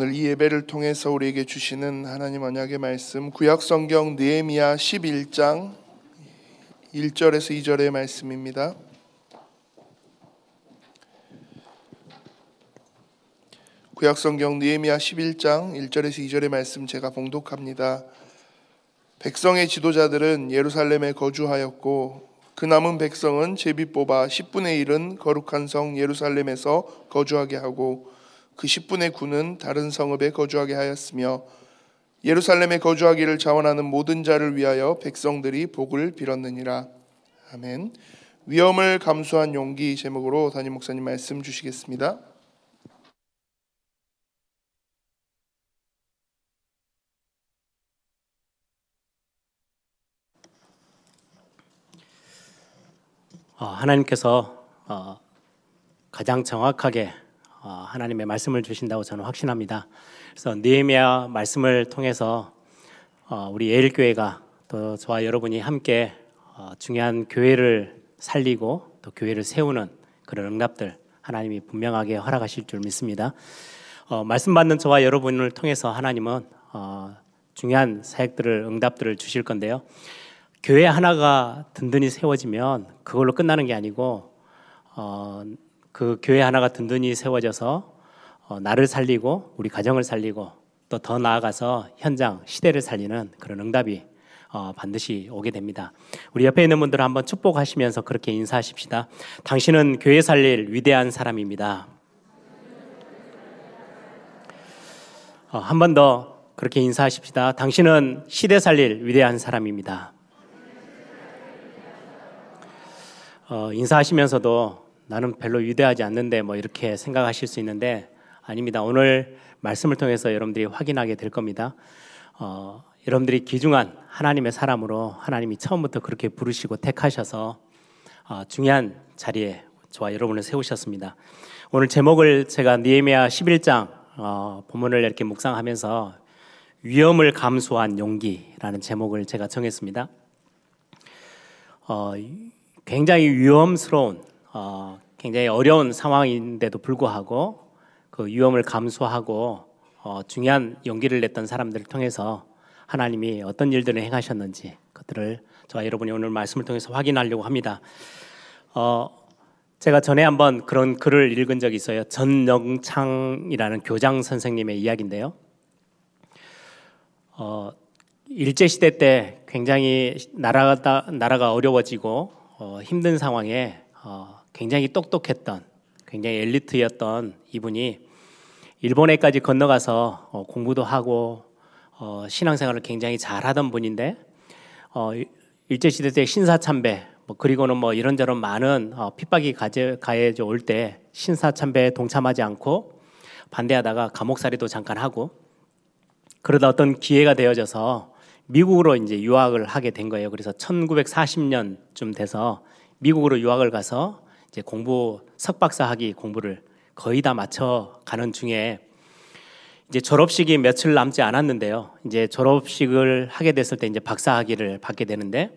오늘 이 예배를 통해서 우리에게 주시는 하나님 언약의 말씀 구약 성경 느헤미야 11장 1절에서 2절의 말씀입니다. 구약 성경 느헤미야 11장 1절에서 2절의 말씀 제가 봉독합니다. 백성의 지도자들은 예루살렘에 거주하였고 그 남은 백성은 제비 뽑아 10분의 1은 거룩한 성 예루살렘에서 거주하게 하고 그 10분의 9는 다른 성읍에 거주하게 하였으며 예루살렘에 거주하기를 자원하는 모든 자를 위하여 백성들이 복을 빌었느니라. 아멘. 위험을 감수한 용기 제목으로 담임 목사님 말씀 주시겠습니다. 어, 하나님께서 어, 가장 정확하게 어, 하나님의 말씀을 주신다고 저는 확신합니다. 그래서 느헤미야 말씀을 통해서 어, 우리 예일 교회가 또 저와 여러분이 함께 어, 중요한 교회를 살리고 또 교회를 세우는 그런 응답들 하나님이 분명하게 허락하실 줄 믿습니다. 어, 말씀 받는 저와 여러분을 통해서 하나님은 어, 중요한 사역들을 응답들을 주실 건데요. 교회 하나가 든든히 세워지면 그걸로 끝나는 게 아니고 어, 그 교회 하나가 든든히 세워져서 어, 나를 살리고 우리 가정을 살리고 또 더 나아가서 현장 시대를 살리는 그런 응답이 어, 반드시 오게 됩니다. 우리 옆에 있는 분들 한번 축복하시면서 그렇게 인사하십시다. 당신은 교회 살릴 위대한 사람입니다. 어, 한번 더 그렇게 인사하십시다. 당신은 시대 살릴 위대한 사람입니다. 어, 인사하시면서도 나는 별로 위대하지 않는데 뭐 이렇게 생각하실 수 있는데 아닙니다. 오늘 말씀을 통해서 여러분들이 확인하게 될 겁니다. 어, 여러분들이 귀중한 하나님의 사람으로 하나님이 처음부터 그렇게 부르시고 택하셔서 어, 중요한 자리에 저와 여러분을 세우셨습니다. 오늘 제목을 제가 니에미아 11장 어, 본문을 이렇게 묵상하면서 위험을 감수한 용기라는 제목을 제가 정했습니다. 어, 굉장히 위험스러운 어, 굉장히 어려운 상황인데도 불구하고 그 위험을 감수하고 어, 중요한 용기를 냈던 사람들을 통해서 하나님이 어떤 일들을 행하셨는지 그들을 저와 여러분이 오늘 말씀을 통해서 확인하려고 합니다. 어, 제가 전에 한번 그런 글을 읽은 적이 있어요. 전영창이라는 교장 선생님의 이야기인데요. 어, 일제 시대 때 굉장히 나라가 나라가 어려워지고 어, 힘든 상황에 어, 굉장히 똑똑했던 굉장히 엘리트였던 이분이 일본에까지 건너가서 어, 공부도 하고 어, 신앙생활을 굉장히 잘하던 분인데 어, 일제 시대 때 신사참배 뭐 그리고는 뭐 이런저런 많은 어, 핍박이 가해져 올 때 신사참배에 동참하지 않고 반대하다가 감옥살이도 잠깐 하고 그러다 어떤 기회가 되어져서 미국으로 이제 유학을 하게 된 거예요. 그래서 1940년쯤 돼서 미국으로 유학을 가서 이제 공부 석박사 학위 공부를 거의 다 마쳐 가는 중에 이제 졸업식이 며칠 남지 않았는데요. 이제 졸업식을 하게 됐을 때 이제 박사 학위를 받게 되는데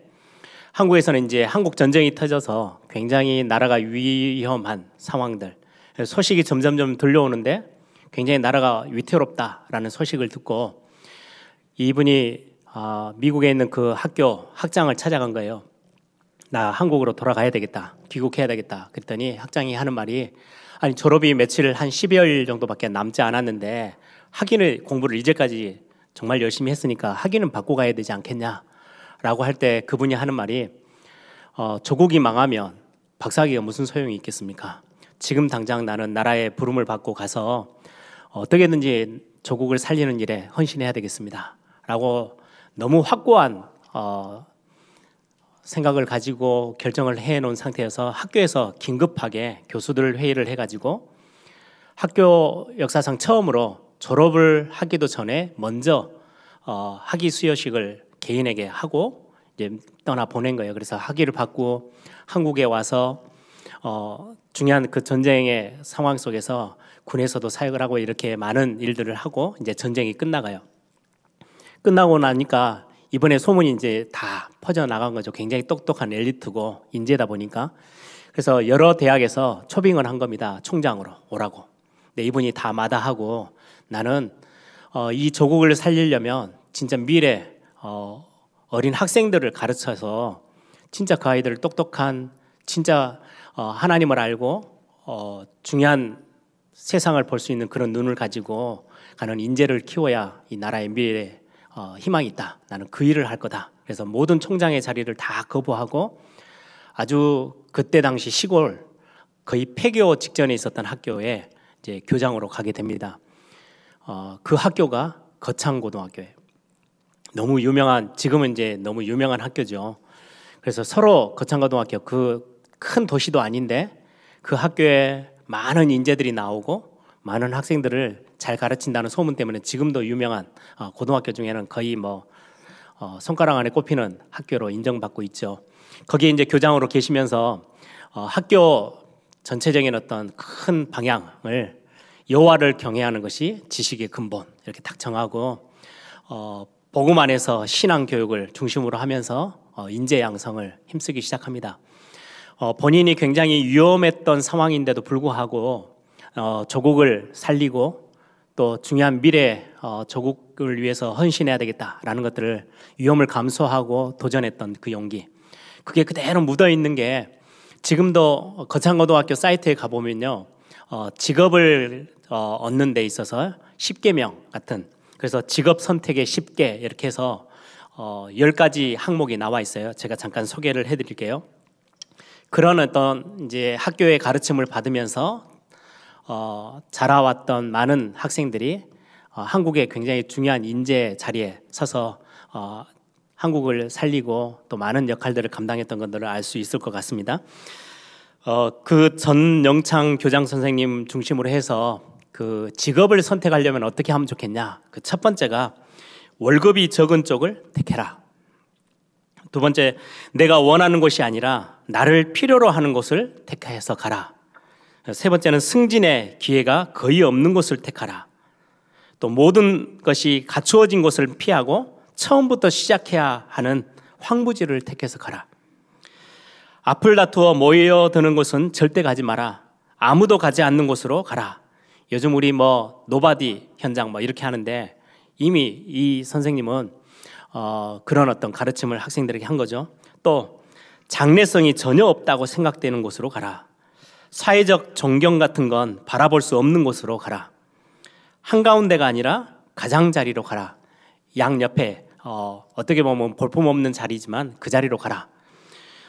한국에서는 이제 한국 전쟁이 터져서 굉장히 나라가 위험한 상황들 소식이 점점점 들려오는데 굉장히 나라가 위태롭다라는 소식을 듣고 이분이 아, 미국에 있는 그 학교 학장을 찾아간 거예요. 나 한국으로 돌아가야 되겠다. 귀국해야 되겠다. 그랬더니 학장이 하는 말이 아니 졸업이 며칠 한 12월 정도밖에 남지 않았는데 학위를 공부를 이제까지 정말 열심히 했으니까 학위는 받고 가야 되지 않겠냐? 라고 할 때 그분이 하는 말이 어, 조국이 망하면 박사학위가 무슨 소용이 있겠습니까? 지금 당장 나는 나라의 부름을 받고 가서 어떻게든지 조국을 살리는 일에 헌신해야 되겠습니다. 라고 너무 확고한 어, 생각을 가지고 결정을 해 놓은 상태여서 학교에서 긴급하게 교수들 회의를 해 가지고 학교 역사상 처음으로 졸업을 하기도 전에 먼저 어, 학위 수여식을 개인에게 하고 이제 떠나 보낸 거예요. 그래서 학위를 받고 한국에 와서 어, 중요한 그 전쟁의 상황 속에서 군에서도 사역을 하고 이렇게 많은 일들을 하고 이제 전쟁이 끝나가요. 끝나고 나니까 이번에 소문이 이제 다 퍼져 나간 거죠. 굉장히 똑똑한 엘리트고 인재다 보니까 그래서 여러 대학에서 초빙을 한 겁니다. 총장으로 오라고. 네, 이분이 다 마다하고 나는 어, 이 조국을 살리려면 진짜 미래 어, 어린 학생들을 가르쳐서 진짜 그 아이들을 똑똑한 진짜 어, 하나님을 알고 어, 중요한 세상을 볼 수 있는 그런 눈을 가지고 가는 인재를 키워야 이 나라의 미래에 어, 희망이 있다. 나는 그 일을 할 거다. 그래서 모든 총장의 자리를 다 거부하고 아주 그때 당시 시골 거의 폐교 직전에 있었던 학교에 이제 교장으로 가게 됩니다. 어, 그 학교가 거창고등학교예요. 너무 유명한 지금은 이제 너무 유명한 학교죠. 그래서 서로 거창고등학교 그 큰 도시도 아닌데 그 학교에 많은 인재들이 나오고 많은 학생들을 잘 가르친다는 소문 때문에 지금도 유명한 어, 고등학교 중에는 거의 뭐 어, 손가락 안에 꼽히는 학교로 인정받고 있죠. 거기에 이제 교장으로 계시면서 어, 학교 전체적인 어떤 큰 방향을 여호와를 경외하는 것이 지식의 근본 이렇게 딱 정하고 어, 복음 안에서 신앙 교육을 중심으로 하면서 어, 인재 양성을 힘쓰기 시작합니다. 어, 본인이 굉장히 위험했던 상황인데도 불구하고 어, 조국을 살리고 또 중요한 미래 어, 조국을 위해서 헌신해야 되겠다라는 것들을 위험을 감수하고 도전했던 그 용기 그게 그대로 묻어 있는 게 지금도 거창고등학교 사이트에 가보면요 어, 직업을 어, 얻는 데 있어서 10개명 같은 그래서 직업 선택의 10개 이렇게 해서 어, 10가지 항목이 나와 있어요. 제가 잠깐 소개를 해드릴게요. 그런 어떤 이제 학교의 가르침을 받으면서 어, 자라왔던 많은 학생들이 어, 한국의 굉장히 중요한 인재 자리에 서서 어, 한국을 살리고 또 많은 역할들을 감당했던 것들을 알 수 있을 것 같습니다. 어, 그 전 영창 교장 선생님 중심으로 해서 그 직업을 선택하려면 어떻게 하면 좋겠냐? 그 첫 번째가 월급이 적은 쪽을 택해라. 두 번째, 내가 원하는 곳이 아니라 나를 필요로 하는 곳을 택해서 가라. 세 번째는 승진의 기회가 거의 없는 곳을 택하라. 또 모든 것이 갖추어진 곳을 피하고 처음부터 시작해야 하는 황무지를 택해서 가라. 앞을 다투어 모여드는 곳은 절대 가지 마라. 아무도 가지 않는 곳으로 가라. 요즘 우리 뭐 nobody 현장 뭐 이렇게 하는데 이미 이 선생님은 어, 그런 어떤 가르침을 학생들에게 한 거죠. 또 장래성이 전혀 없다고 생각되는 곳으로 가라. 사회적 존경 같은 건 바라볼 수 없는 곳으로 가라. 한가운데가 아니라 가장자리로 가라. 양 옆에 어, 어떻게 보면 볼품 없는 자리지만 그 자리로 가라.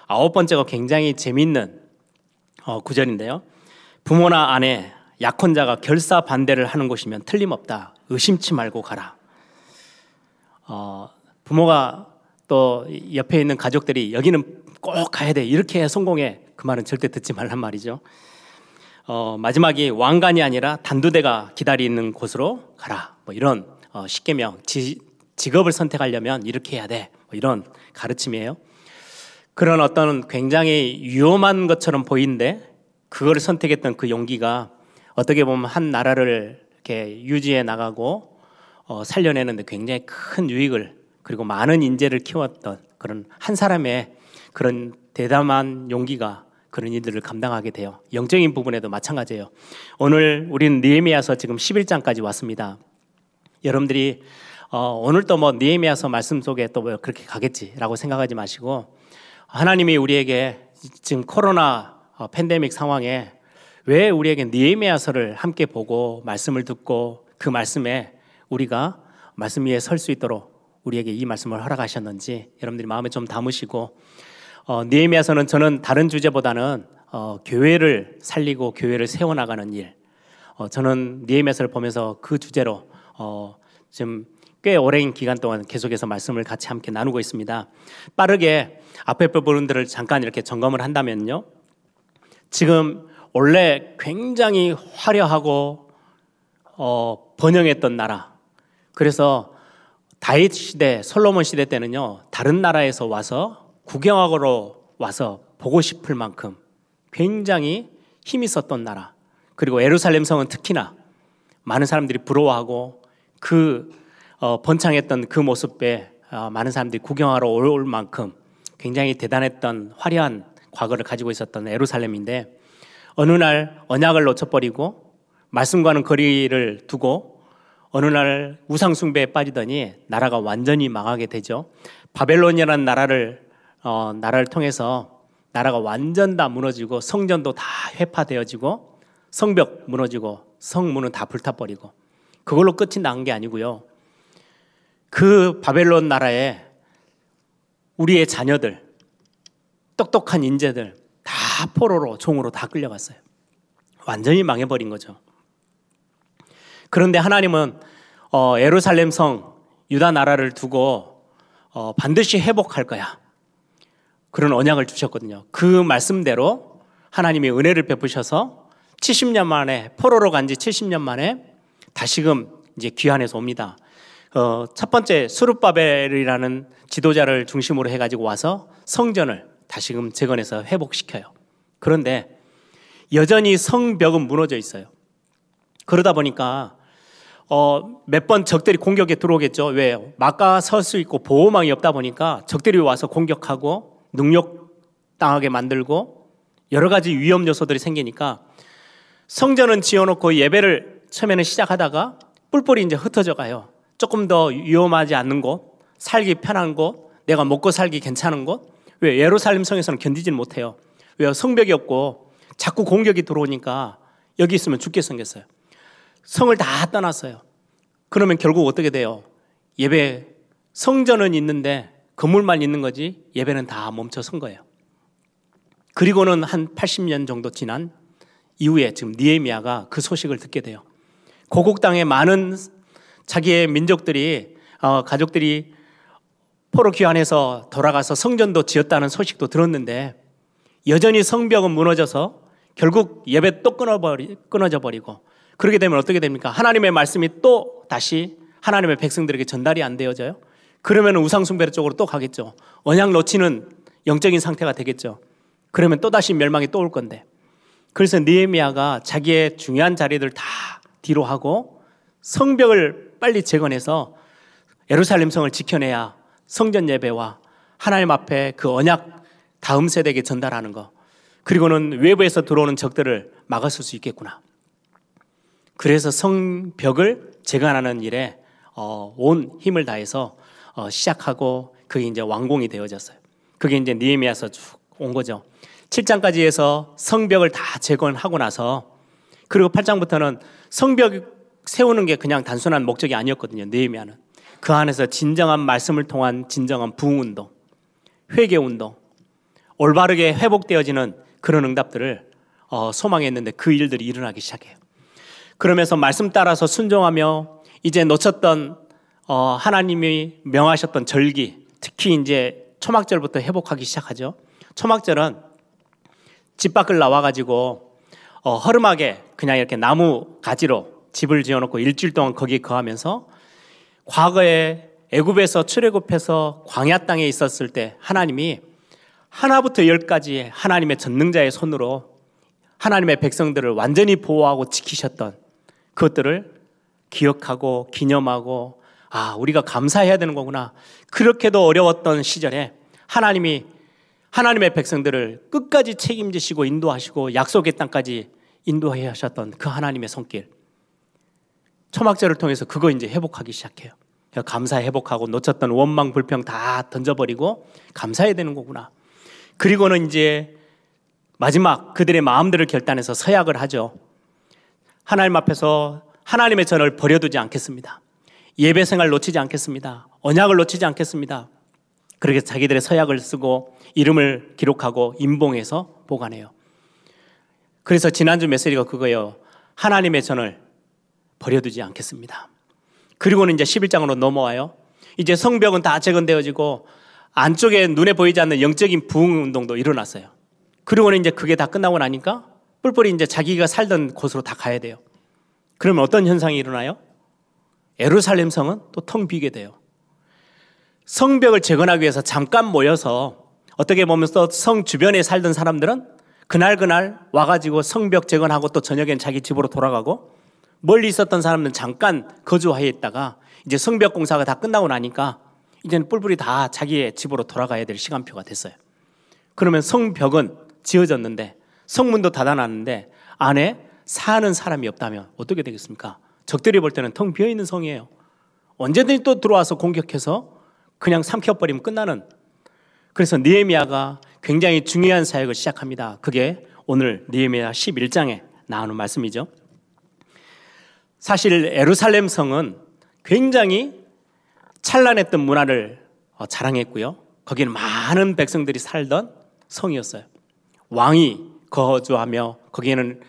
아홉 번째가 굉장히 재밌는 어, 구절인데요. 부모나 아내, 약혼자가 결사 반대를 하는 곳이면 틀림없다. 의심치 말고 가라. 어, 부모가 또 옆에 있는 가족들이 여기는 꼭 가야 돼. 이렇게 성공해. 그 말은 절대 듣지 말란 말이죠. 어, 마지막이 왕관이 아니라 단두대가 기다리는 곳으로 가라. 뭐 이런 어, 십계명 지, 직업을 선택하려면 이렇게 해야 돼. 뭐 이런 가르침이에요. 그런 어떤 굉장히 위험한 것처럼 보이는데 그걸 선택했던 그 용기가 어떻게 보면 한 나라를 이렇게 유지해 나가고 어, 살려내는데 굉장히 큰 유익을 그리고 많은 인재를 키웠던 그런 한 사람의 그런 대담한 용기가 그런 일들을 감당하게 돼요. 영적인 부분에도 마찬가지예요. 오늘 우리는 니에미아서 지금 11장까지 왔습니다. 여러분들이 어, 오늘 또뭐 니에미아서 말씀 속에 또 뭐 그렇게 가겠지라고 생각하지 마시고 하나님이 우리에게 지금 코로나 어, 팬데믹 상황에 왜 우리에게 니에미아서를 함께 보고 말씀을 듣고 그 말씀에 우리가 말씀 위에 설 수 있도록 우리에게 이 말씀을 허락하셨는지 여러분들이 마음에 좀 담으시고 어, 니에미아서는 저는 다른 주제보다는 어, 교회를 살리고 교회를 세워나가는 일. 어, 저는 니에미아서를 보면서 그 주제로 어, 지금 꽤 오랜 기간 동안 계속해서 말씀을 같이 함께 나누고 있습니다. 빠르게 앞에 부분들을 잠깐 이렇게 점검을 한다면요. 지금 원래 굉장히 화려하고 어, 번영했던 나라. 그래서 다윗 시대, 솔로몬 시대 때는요. 다른 나라에서 와서 구경하러 와서 보고 싶을 만큼 굉장히 힘이 있었던 나라. 그리고 에루살렘 성은 특히나 많은 사람들이 부러워하고 그 어, 번창했던 그 모습에 어, 많은 사람들이 구경하러 올 만큼 굉장히 대단했던 화려한 과거를 가지고 있었던 에루살렘인데 어느 날 언약을 놓쳐버리고 말씀과는 거리를 두고 어느 날 우상 숭배에 빠지더니 나라가 완전히 망하게 되죠. 바벨론이라는 나라를 어, 나라를 통해서 나라가 완전 다 무너지고 성전도 다 회파되어지고 성벽 무너지고 성문은 다 불타버리고 그걸로 끝이 난 게 아니고요. 그 바벨론 나라에 우리의 자녀들, 똑똑한 인재들 다 포로로 종으로 다 끌려갔어요. 완전히 망해버린 거죠. 그런데 하나님은 어, 예루살렘 성 유다 나라를 두고 어, 반드시 회복할 거야. 그런 언약을 주셨거든요. 그 말씀대로 하나님이 은혜를 베푸셔서 70년 만에 포로로 간 지 70년 만에 다시금 이제 귀환해서 옵니다. 어, 첫 번째 수르바벨이라는 지도자를 중심으로 해가지고 와서 성전을 다시금 재건해서 회복시켜요. 그런데 여전히 성벽은 무너져 있어요. 그러다 보니까 어, 몇 번 적들이 공격에 들어오겠죠. 왜? 막가 설수 있고 보호망이 없다 보니까 적들이 와서 공격하고 능력 당하게 만들고 여러 가지 위험 요소들이 생기니까 성전은 지어놓고 예배를 처음에는 시작하다가 뿔뿔이 이제 흩어져 가요. 조금 더 위험하지 않는 곳, 살기 편한 곳, 내가 먹고 살기 괜찮은 곳. 왜 예루살렘 성에서는 견디지는 못해요. 왜 성벽이 없고 자꾸 공격이 들어오니까 여기 있으면 죽게 생겼어요. 성을 다 떠났어요. 그러면 결국 어떻게 돼요? 예배 성전은 있는데 건물만 있는 거지 예배는 다 멈춰 선 거예요. 그리고는 한 80년 정도 지난 이후에 지금 니에미아가 그 소식을 듣게 돼요. 고국 땅에 많은 자기의 민족들이 어, 가족들이 포로 귀환해서 돌아가서 성전도 지었다는 소식도 들었는데 여전히 성벽은 무너져서 결국 예배 또 끊어버리, 끊어져 버리고 그렇게 되면 어떻게 됩니까? 하나님의 말씀이 또 다시 하나님의 백성들에게 전달이 안 되어져요. 그러면 우상숭배 쪽으로 또 가겠죠. 언약 놓치는 영적인 상태가 되겠죠. 그러면 또 다시 멸망이 또 올 건데. 그래서 니에미아가 자기의 중요한 자리들 다 뒤로 하고 성벽을 빨리 재건해서 예루살렘 성을 지켜내야 성전 예배와 하나님 앞에 그 언약 다음 세대에게 전달하는 거. 그리고는 외부에서 들어오는 적들을 막았을 수 있겠구나. 그래서 성벽을 재건하는 일에 어, 온 힘을 다해서 어, 시작하고 그게 이제 완공이 되어졌어요. 그게 이제 니에미아서 쭉 온 거죠. 7장까지 해서 성벽을 다 재건하고 나서 그리고 8장부터는 성벽 세우는 게 그냥 단순한 목적이 아니었거든요. 느헤미야는 그 안에서 진정한 말씀을 통한 진정한 부흥 운동, 회개 운동, 올바르게 회복되어지는 그런 응답들을 어, 소망했는데 그 일들이 일어나기 시작해요. 그러면서 말씀 따라서 순종하며 이제 놓쳤던 어, 하나님이 명하셨던 절기, 특히 이제 초막절부터 회복하기 시작하죠. 초막절은 집 밖을 나와가지고 어, 허름하게 그냥 이렇게 나무 가지로 집을 지어놓고 일주일 동안 거기에 거하면서 과거에 애굽에서 출애굽해서 광야 땅에 있었을 때 하나님이 하나부터 열까지 하나님의 전능자의 손으로 하나님의 백성들을 완전히 보호하고 지키셨던 그것들을 기억하고 기념하고 아, 우리가 감사해야 되는 거구나. 그렇게도 어려웠던 시절에 하나님이 하나님의 백성들을 끝까지 책임지시고 인도하시고 약속의 땅까지 인도해 하셨던 그 하나님의 손길. 초막절을 통해서 그거 이제 회복하기 시작해요. 감사 회복하고 놓쳤던 원망 불평 다 던져버리고 감사해야 되는 거구나. 그리고는 이제 마지막 그들의 마음들을 결단해서 서약을 하죠. 하나님 앞에서 하나님의 전을 버려두지 않겠습니다. 예배 생활 놓치지 않겠습니다. 언약을 놓치지 않겠습니다. 그렇게 자기들의 서약을 쓰고 이름을 기록하고 임봉해서 보관해요. 그래서 지난주 메시지가 그거예요. 하나님의 전을 버려두지 않겠습니다. 그리고는 이제 11장으로 넘어와요. 이제 성벽은 다 재건되어지고 안쪽에 눈에 보이지 않는 영적인 부흥 운동도 일어났어요. 그리고는 이제 그게 다 끝나고 나니까 뿔뿔이 이제 자기가 살던 곳으로 다 가야 돼요. 그러면 어떤 현상이 일어나요? 에루살렘 성은 또 텅 비게 돼요. 성벽을 재건하기 위해서 잠깐 모여서 어떻게 보면 또 성 주변에 살던 사람들은 그날 그날 와가지고 성벽 재건하고 또 저녁엔 자기 집으로 돌아가고 멀리 있었던 사람들은 잠깐 거주하에 있다가 이제 성벽 공사가 다 끝나고 나니까 이제는 뿔뿔이 다 자기의 집으로 돌아가야 될 시간표가 됐어요. 그러면 성벽은 지어졌는데 성문도 닫아놨는데 안에 사는 사람이 없다면 어떻게 되겠습니까? 적들이 볼 때는 텅 비어 있는 성이에요. 언제든지 또 들어와서 공격해서 그냥 삼켜버리면 끝나는. 그래서 니에미아가 굉장히 중요한 사역을 시작합니다. 그게 오늘 니에미아 11장에 나오는 말씀이죠. 사실 에루살렘 성은 굉장히 찬란했던 문화를 어, 자랑했고요. 거기는 많은 백성들이 살던 성이었어요. 왕이 거주하며 거기에는 어,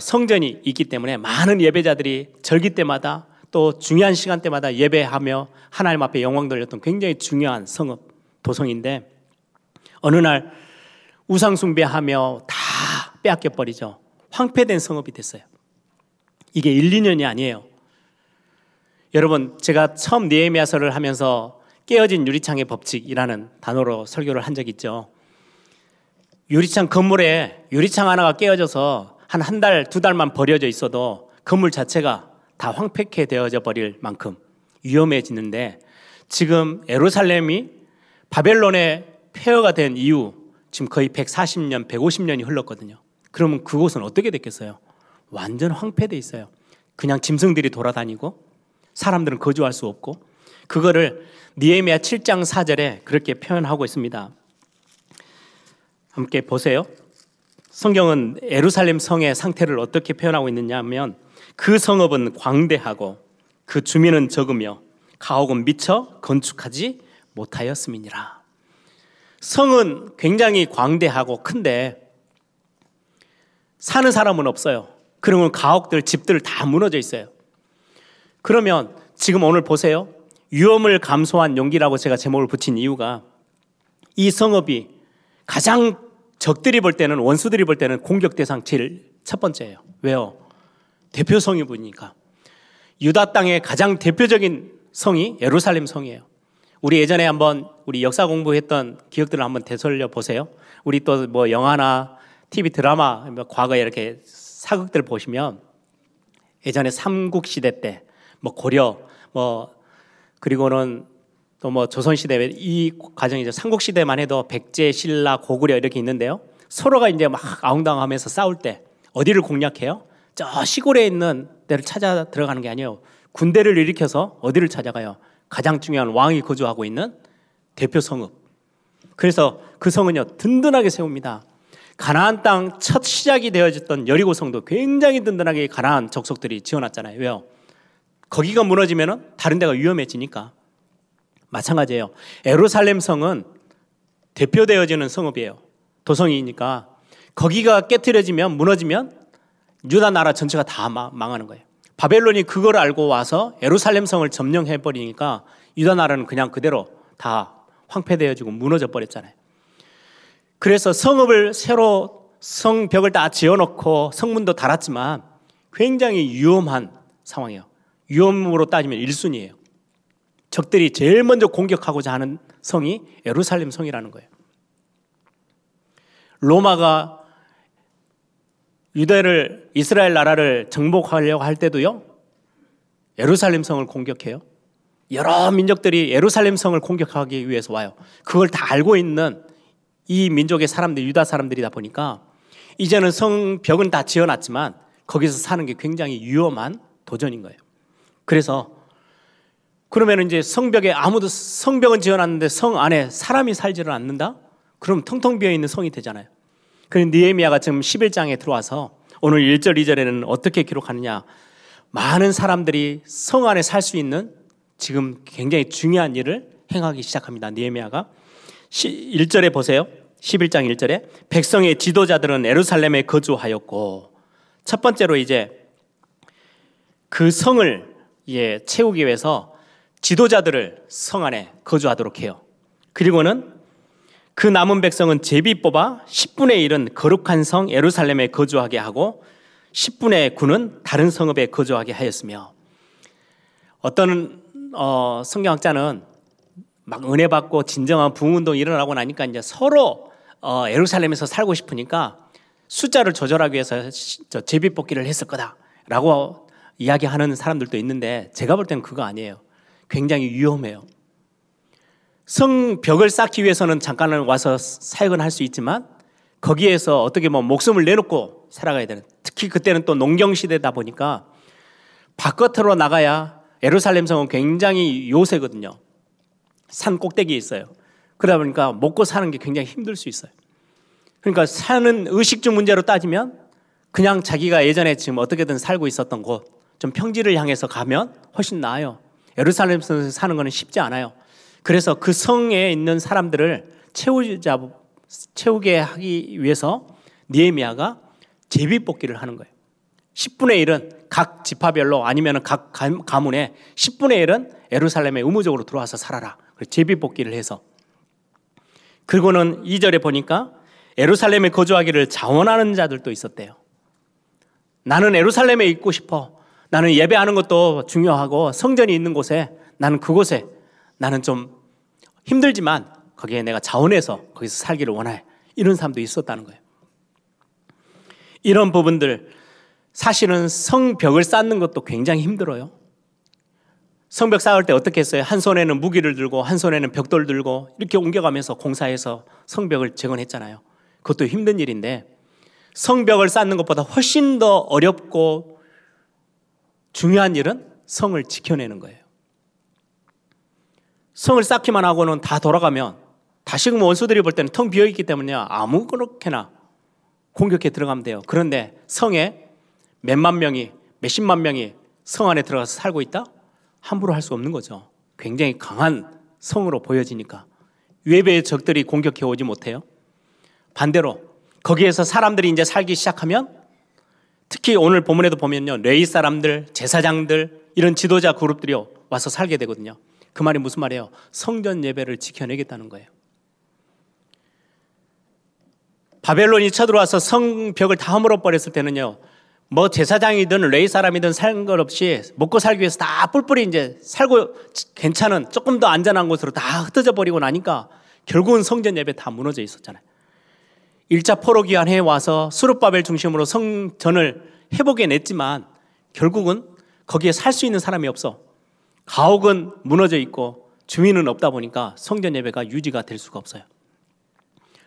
성전이 있기 때문에 많은 예배자들이 절기 때마다 또 중요한 시간대마다 예배하며 하나님 앞에 영광 돌렸던 굉장히 중요한 성읍 도성인데 어느 날 우상 숭배하며 다 빼앗겨 버리죠. 황폐된 성읍이 됐어요. 이게 1, 2년이 아니에요. 여러분, 제가 처음 니에미아서를 하면서 깨어진 유리창의 법칙이라는 단어로 설교를 한적 있죠. 유리창 건물에 유리창 하나가 깨어져서 한 한 달, 두 달만 버려져 있어도 건물 자체가 다 황폐케 되어져 버릴 만큼 위험해지는데 지금 에루살렘이 바벨론의 폐허가 된 이후 지금 거의 140년, 150년이 흘렀거든요. 그러면 그곳은 어떻게 됐겠어요? 완전 황폐돼 있어요. 그냥 짐승들이 돌아다니고 사람들은 거주할 수 없고 그거를 니에미야 7장 4절에 그렇게 표현하고 있습니다. 함께 보세요. 성경은 에루살렘 성의 상태를 어떻게 표현하고 있느냐 하면 그 성읍은 광대하고 그 주민은 적으며 가옥은 미처 건축하지 못하였음이니라. 성은 굉장히 광대하고 큰데 사는 사람은 없어요. 그러면 가옥들, 집들 다 무너져 있어요. 그러면 지금 오늘 보세요. 위험을 감소한 용기라고 제가 제목을 붙인 이유가 이 성읍이 가장 적들이 볼 때는 원수들이 볼 때는 공격 대상 제일 첫 번째예요. 왜요? 대표 성이 보니까 유다 땅의 가장 대표적인 성이 예루살렘 성이에요. 우리 예전에 한번 우리 역사 공부했던 기억들을 한번 되살려 보세요. 우리 또 뭐 영화나 TV 드라마 뭐 과거에 이렇게 사극들 보시면 예전에 삼국 시대 때 뭐 고려 뭐 그리고는 또 뭐 조선 시대 이 과정이 죠. 삼국 시대만 해도 백제, 신라, 고구려 이렇게 있는데요. 서로가 이제 막 아웅당하면서 싸울 때 어디를 공략해요? 저 시골에 있는 데를 찾아 들어가는 게 아니에요. 군대를 일으켜서 어디를 찾아가요? 가장 중요한 왕이 거주하고 있는 대표 성읍. 그래서 그 성은요 든든하게 세웁니다. 가나안 땅 첫 시작이 되어졌던 여리고 성도 굉장히 든든하게 가나안 적속들이 지어놨잖아요. 왜요? 거기가 무너지면은 다른 데가 위험해지니까 마찬가지예요. 에루살렘 성은 대표되어지는 성읍이에요. 도성이니까 거기가 깨뜨려지면 무너지면 유다 나라 전체가 다 망하는 거예요. 바벨론이 그걸 알고 와서 에루살렘 성을 점령해 버리니까 유다 나라는 그냥 그대로 다 황폐되어지고 무너져 버렸잖아요. 그래서 성읍을 새로 성벽을 다 지어놓고 성문도 달았지만 굉장히 위험한 상황이에요. 위험으로 따지면 1순위예요. 적들이 제일 먼저 공격하고자 하는 성이 예루살렘 성이라는 거예요. 로마가 유대를 이스라엘 나라를 정복하려고 할 때도요. 예루살렘 성을 공격해요. 여러 민족들이 예루살렘 성을 공격하기 위해서 와요. 그걸 다 알고 있는 이 민족의 사람들, 유다 사람들이다 보니까 이제는 성 벽은 다 지어놨지만 거기서 사는 게 굉장히 위험한 도전인 거예요. 그래서 그러면 이제 성벽에 아무도 성벽은 지어놨는데 성 안에 사람이 살지를 않는다? 그럼 텅텅 비어 있는 성이 되잖아요. 그런데 니에미아가 지금 11장에 들어와서 오늘 1절, 2절에는 어떻게 기록하느냐? 많은 사람들이 성 안에 살 수 있는 지금 굉장히 중요한 일을 행하기 시작합니다. 니에미아가 1절에 보세요. 11장 1절에 백성의 지도자들은 에루살렘에 거주하였고 첫 번째로 이제 그 성을 예, 채우기 위해서 지도자들을 성 안에 거주하도록 해요. 그리고는 그 남은 백성은 제비 뽑아 10분의 1은 거룩한 성 예루살렘에 거주하게 하고 10분의 9는 다른 성읍에 거주하게 하였으며 어떤 어, 성경학자는 막 은혜 받고 진정한 부흥운동 일어나고 나니까 이제 서로 어, 예루살렘에서 살고 싶으니까 숫자를 조절하기 위해서 제비 뽑기를 했을 거다라고 이야기하는 사람들도 있는데 제가 볼 때는 그거 아니에요. 굉장히 위험해요. 성벽을 쌓기 위해서는 잠깐은 와서 사역은 할 수 있지만 거기에서 어떻게 뭐 목숨을 내놓고 살아가야 되는. 특히 그때는 또 농경 시대다 보니까 바깥으로 나가야 예루살렘 성은 굉장히 요새거든요. 산 꼭대기에 있어요. 그러다 보니까 먹고 사는 게 굉장히 힘들 수 있어요. 그러니까 사는 의식주 문제로 따지면 그냥 자기가 예전에 지금 어떻게든 살고 있었던 곳, 좀 평지를 향해서 가면 훨씬 나아요. 예루살렘에서 사는 거는 쉽지 않아요. 그래서 그 성에 있는 사람들을 채우자, 채우게 하기 위해서 니에미아가 제비 뽑기를 하는 거예요. 10분의 1은 각 지파별로 아니면 각 가문에 10분의 1은 예루살렘에 의무적으로 들어와서 살아라. 제비 뽑기를 해서. 그리고는 2절에 보니까 예루살렘에 거주하기를 자원하는 자들도 있었대요. 나는 예루살렘에 있고 싶어. 나는 예배하는 것도 중요하고 성전이 있는 곳에 나는 그곳에 나는 좀 힘들지만 거기에 내가 자원해서 거기서 살기를 원해. 이런 사람도 있었다는 거예요. 이런 부분들 사실은 성벽을 쌓는 것도 굉장히 힘들어요. 성벽 쌓을 때 어떻게 했어요? 한 손에는 무기를 들고 한 손에는 벽돌 들고 이렇게 옮겨가면서 공사해서 성벽을 재건했잖아요. 그것도 힘든 일인데 성벽을 쌓는 것보다 훨씬 더 어렵고 중요한 일은 성을 지켜내는 거예요. 성을 쌓기만 하고는 다 돌아가면 다시금 원수들이 볼 때는 텅 비어 있기 때문에 아무렇게나 공격해 들어가면 돼요. 그런데 성에 몇만 명이 몇십만 명이 성 안에 들어가서 살고 있다? 함부로 할 수 없는 거죠. 굉장히 강한 성으로 보여지니까 외배의 적들이 공격해 오지 못해요. 반대로 거기에서 사람들이 이제 살기 시작하면 특히 오늘 본문에도 보면요. 레이 사람들, 제사장들 이런 지도자 그룹들이 와서 살게 되거든요. 그 말이 무슨 말이에요? 성전 예배를 지켜내겠다는 거예요. 바벨론이 쳐들어와서 성벽을 다 허물어 버렸을 때는요. 뭐 제사장이든 레이 사람이든 상관없이 먹고 살기 위해서 다 뿔뿔이 이제 살고 괜찮은 조금 더 안전한 곳으로 다 흩어져 버리고 나니까 결국은 성전 예배 다 무너져 있었잖아요. 1차 포로 기한에 와서 수르바벨 중심으로 성전을 회복해 냈지만 결국은 거기에 살 수 있는 사람이 없어. 가옥은 무너져 있고 주민은 없다 보니까 성전 예배가 유지가 될 수가 없어요.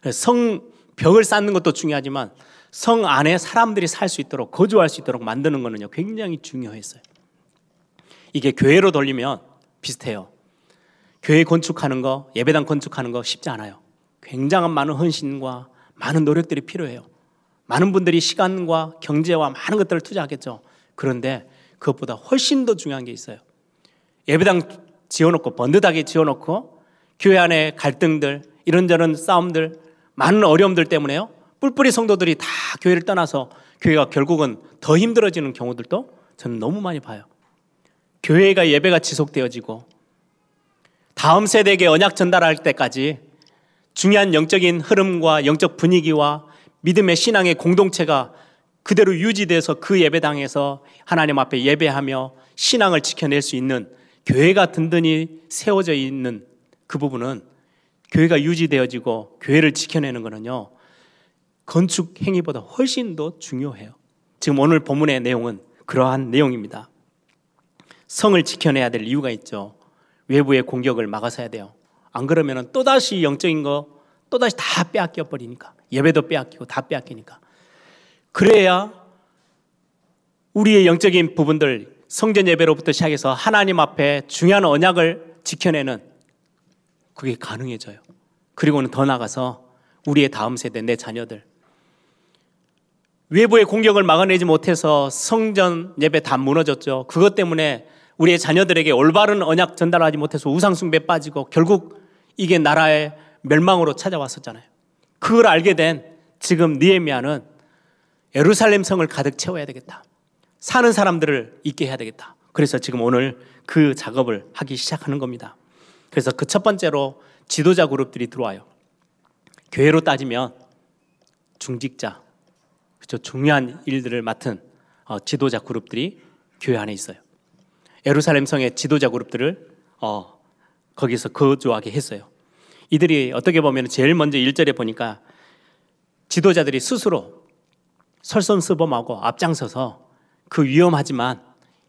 성벽을 쌓는 것도 중요하지만 성 안에 사람들이 살 수 있도록 거주할 수 있도록 만드는 것은요 굉장히 중요했어요. 이게 교회로 돌리면 비슷해요. 교회 건축하는 거, 예배당 건축하는 거 쉽지 않아요. 굉장한 많은 헌신과 많은 노력들이 필요해요. 많은 분들이 시간과 경제와 많은 것들을 투자하겠죠. 그런데 그것보다 훨씬 더 중요한 게 있어요. 예배당 지어놓고 번듯하게 지어놓고 교회 안에 갈등들 이런저런 싸움들 많은 어려움들 때문에요. 뿔뿔이 성도들이 다 교회를 떠나서 교회가 결국은 더 힘들어지는 경우들도 저는 너무 많이 봐요. 교회가 예배가 지속되어지고 다음 세대에게 언약 전달할 때까지 중요한 영적인 흐름과 영적 분위기와 믿음의 신앙의 공동체가 그대로 유지돼서 그 예배당에서 하나님 앞에 예배하며 신앙을 지켜낼 수 있는 교회가 든든히 세워져 있는 그 부분은 교회가 유지되어지고 교회를 지켜내는 것은요 건축 행위보다 훨씬 더 중요해요. 지금 오늘 본문의 내용은 그러한 내용입니다. 성을 지켜내야 될 이유가 있죠. 외부의 공격을 막아서야 돼요. 안 그러면 또다시 영적인 거 또다시 다 빼앗겨 버리니까. 예배도 빼앗기고 다 빼앗기니까. 그래야 우리의 영적인 부분들 성전 예배로부터 시작해서 하나님 앞에 중요한 언약을 지켜내는 그게 가능해져요. 그리고는 더 나가서 우리의 다음 세대 내 자녀들 외부의 공격을 막아내지 못해서 성전 예배 다 무너졌죠. 그것 때문에 우리의 자녀들에게 올바른 언약 전달하지 못해서 우상 숭배 빠지고 결국 이게 나라의 멸망으로 찾아왔었잖아요. 그걸 알게 된 지금 니에미아는 예루살렘 성을 가득 채워야 되겠다. 사는 사람들을 있게 해야 되겠다. 그래서 지금 오늘 그 작업을 하기 시작하는 겁니다. 그래서 그 첫 번째로 지도자 그룹들이 들어와요. 교회로 따지면 중직자, 그렇죠. 중요한 일들을 맡은 어, 지도자 그룹들이 교회 안에 있어요. 예루살렘 성의 지도자 그룹들을 어, 거기서 거주하게 했어요. 이들이 어떻게 보면 제일 먼저 1절에 보니까 지도자들이 스스로 설선스범하고 앞장서서 그 위험하지만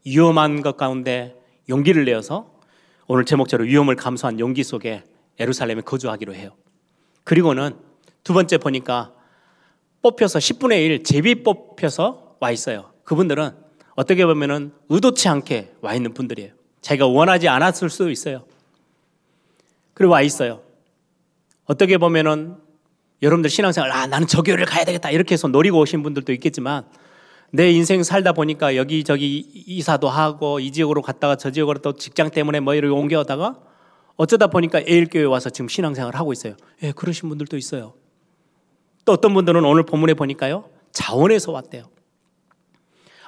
위험한 것 가운데 용기를 내어서 오늘 제목처럼 위험을 감수한 용기 속에 예루살렘에 거주하기로 해요. 그리고는 두 번째 보니까 뽑혀서 10분의 1 제비 뽑혀서 와 있어요. 그분들은 어떻게 보면은 의도치 않게 와 있는 분들이에요. 자기가 원하지 않았을 수도 있어요. 그리고 와 있어요. 어떻게 보면은 여러분들 신앙생활 아 나는 저 교회를 가야 되겠다 이렇게 해서 노리고 오신 분들도 있겠지만 내 인생 살다 보니까 여기저기 이사도 하고 이 지역으로 갔다가 저 지역으로 또 직장 때문에 뭐 이렇게 옮겨다가 어쩌다 보니까 에일교회 와서 지금 신앙생활을 하고 있어요. 예, 그러신 분들도 있어요. 또 어떤 분들은 오늘 본문에 보니까요. 자원에서 왔대요.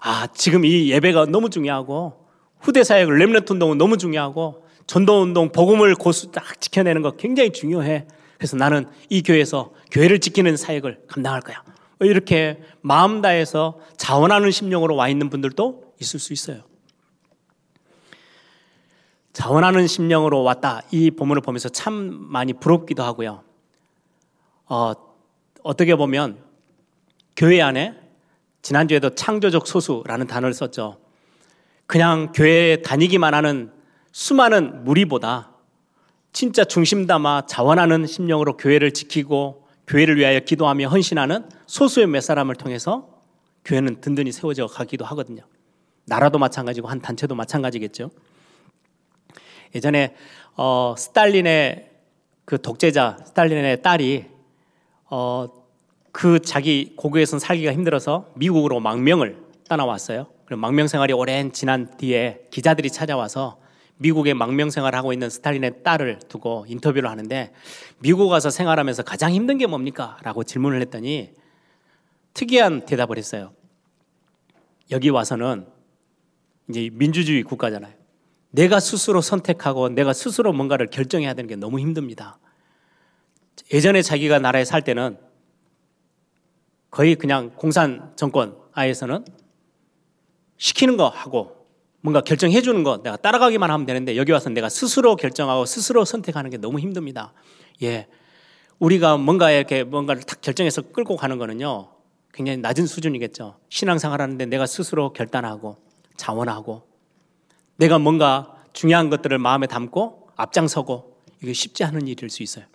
아, 지금 이 예배가 너무 중요하고 후대 사역 렘넌트 운동은 너무 중요하고 전도 운동 복음을 고수 딱 지켜내는 거 굉장히 중요해. 그래서 나는 이 교회에서 교회를 지키는 사역을 감당할 거야. 이렇게 마음 다해서 자원하는 심령으로 와 있는 분들도 있을 수 있어요. 자원하는 심령으로 왔다. 이 본문을 보면서 참 많이 부럽기도 하고요. 어, 어떻게 보면 교회 안에 지난주에도 창조적 소수라는 단어를 썼죠. 그냥 교회에 다니기만 하는 수많은 무리보다 진짜 중심 담아 자원하는 심령으로 교회를 지키고 교회를 위하여 기도하며 헌신하는 소수의 몇 사람을 통해서 교회는 든든히 세워져 가기도 하거든요. 나라도 마찬가지고 한 단체도 마찬가지겠죠. 예전에 어, 스탈린의 그 독재자 스탈린의 딸이 어, 그 자기 고국에선 살기가 힘들어서 미국으로 망명을 떠나왔어요. 그럼 망명 생활이 오랜 지난 뒤에 기자들이 찾아와서 미국에 망명 생활을 하고 있는 스탈린의 딸을 두고 인터뷰를 하는데 미국 가서 생활하면서 가장 힘든 게 뭡니까? 라고 질문을 했더니 특이한 대답을 했어요. 여기 와서는 이제 민주주의 국가잖아요. 내가 스스로 선택하고 내가 스스로 뭔가를 결정해야 되는 게 너무 힘듭니다. 예전에 자기가 나라에 살 때는 거의 그냥 공산 정권 하에서는 시키는 거 하고 뭔가 결정해 주는 거 내가 따라가기만 하면 되는데 여기 와서 내가 스스로 결정하고 스스로 선택하는 게 너무 힘듭니다. 예. 우리가 뭔가 이렇게 뭔가를 탁 결정해서 끌고 가는 거는요. 굉장히 낮은 수준이겠죠. 신앙생활 하는데 내가 스스로 결단하고 자원하고 내가 뭔가 중요한 것들을 마음에 담고 앞장서고 이게 쉽지 않은 일일 수 있어요.